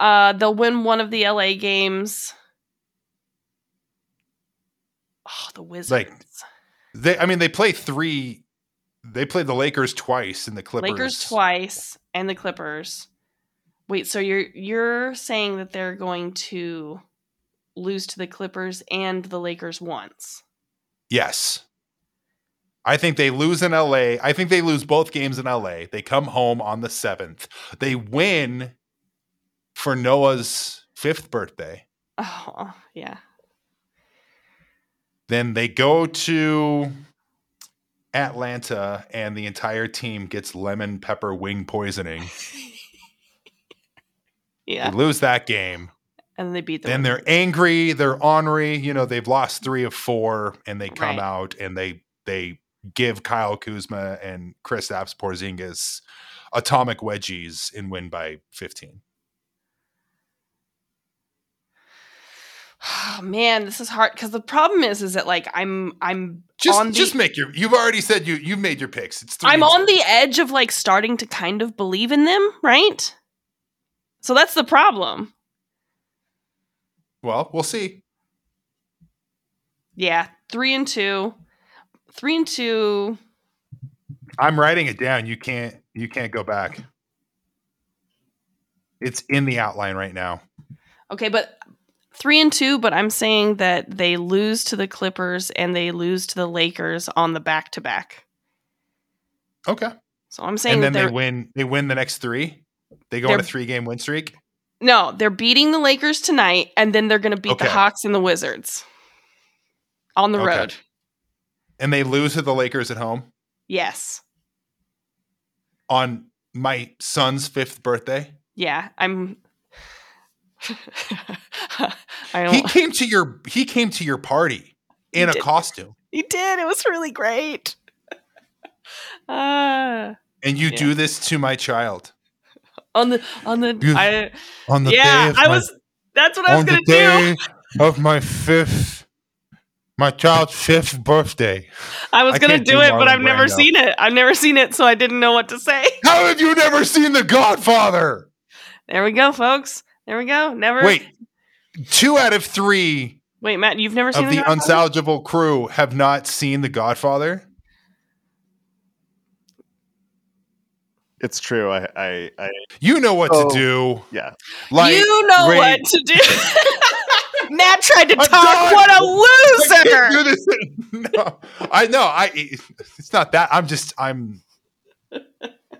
Uh, they'll win one of the LA games. Oh, the Wizards.
Like, They I mean they play three. They play the Lakers twice and the Clippers.
Lakers twice and the Clippers. Wait, so you're you're saying that they're going to lose to the Clippers and the Lakers once?
Yes. I think they lose in LA. I think they lose both games in LA. They come home on the 7th. They win for Noah's fifth birthday.
Oh, yeah.
Then they go to Atlanta and the entire team gets lemon pepper wing poisoning.
Yeah.
They lose that game.
And they beat the
Then they're angry, they're ornery, you know, they've lost 3 of 4 and they come
Right.
out and they they give Kyle Kuzma and Kristaps Porzingis atomic wedgies and win by 15.
Oh, man, this is hard because the problem is, is that like I'm I'm
Just
on the
just make your you've already said you you've made your picks. It's 3
I'm on the edge of like starting to kind of believe in them, right? So that's the problem.
Well, we'll see.
Yeah, three and two, three and two.
I'm writing it down. You can't you can't go back. It's in the outline right now.
Okay, but three and two. But I'm saying that they lose to the Clippers and they lose to the Lakers on the back to back.
Okay.
So I'm saying
And then they win they win the next 3. They go on a 3 game win streak.
no, they're beating the Lakers tonight, and then they're going to beat
Okay.
the Hawks and the Wizards on the
Okay.
road.
And they lose to the Lakers at home
Yes,
on my son's 5th birthday.
yeah, I'm.
He came to your he came to your party in
He
a costume.
He did. It was really great. Uh,
And you
Yeah.
do this to my child.
on the on the
You-
I
On the
yeah I
my-
was that's what I was
on
gonna
the
do.
day of my fifth my child's fifth birthday.
I was
I
gonna do
do
it, but I've never seen it. I've never seen it, so I didn't know what to say.
How have you never seen The Godfather?
There we go, folks. There we go. Never
Wait, two out of three
wait, Matt. You've never seen
of the
Godfather?
unsalvageable crew have not seen The Godfather.
It's true. I, I, I
You know what
Oh.
to do.
yeah.
Like,
you know
Ray-
what to do. Matt tried to
I'm
talk.
done.
What a
I can't
loser!
do this. No, I know. I. It's not that. I'm just. I'm.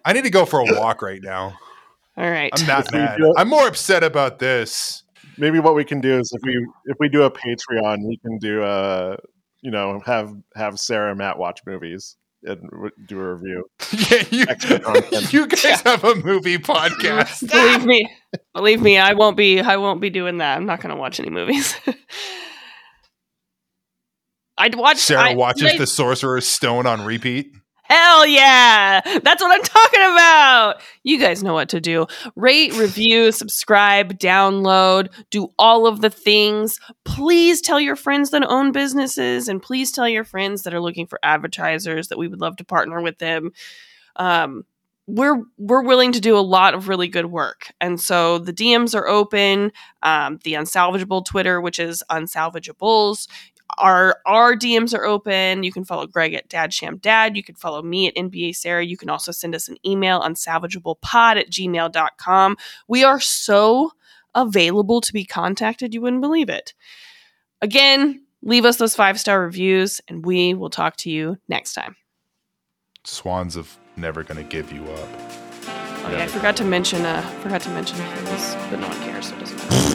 I need to go for a walk right now.
All right.
I'm not mad. I'm more upset about this.
Maybe what we can do is if we if we do a Patreon, we can do a you know have have Sarah and Matt watch movies and do a review.
Yeah, you, you guys have a movie podcast.
believe me, believe me, I won't be. I won't be doing that. I'm not going to watch any movies. I'd watch.
Sarah
I-
watches
I-
The Sorcerer's Stone on repeat.
Hell yeah! That's what I'm talking about. You guys know what to do. Rate, review, subscribe, download, do all of the things. Please tell your friends that own businesses and please tell your friends that are looking for advertisers that we would love to partner with them. Um, we're we're willing to do a lot of really good work, and so the DMs are open. Um, the unsalvageable Twitter, which is unsalvageables, our our DMs are open. You can follow Greg at Dad Sham Dad. You can follow me at NBA Sarah. You can also send us an email on salvageablepod at gmail.com. We are so available to be contacted, you wouldn't believe it. Again, leave us those five star reviews, and we will talk to you next time.
Swans of never gonna give you up.
Oh yeah, I forgot to mention uh forgot to mention things, but no one cares, so it doesn't matter.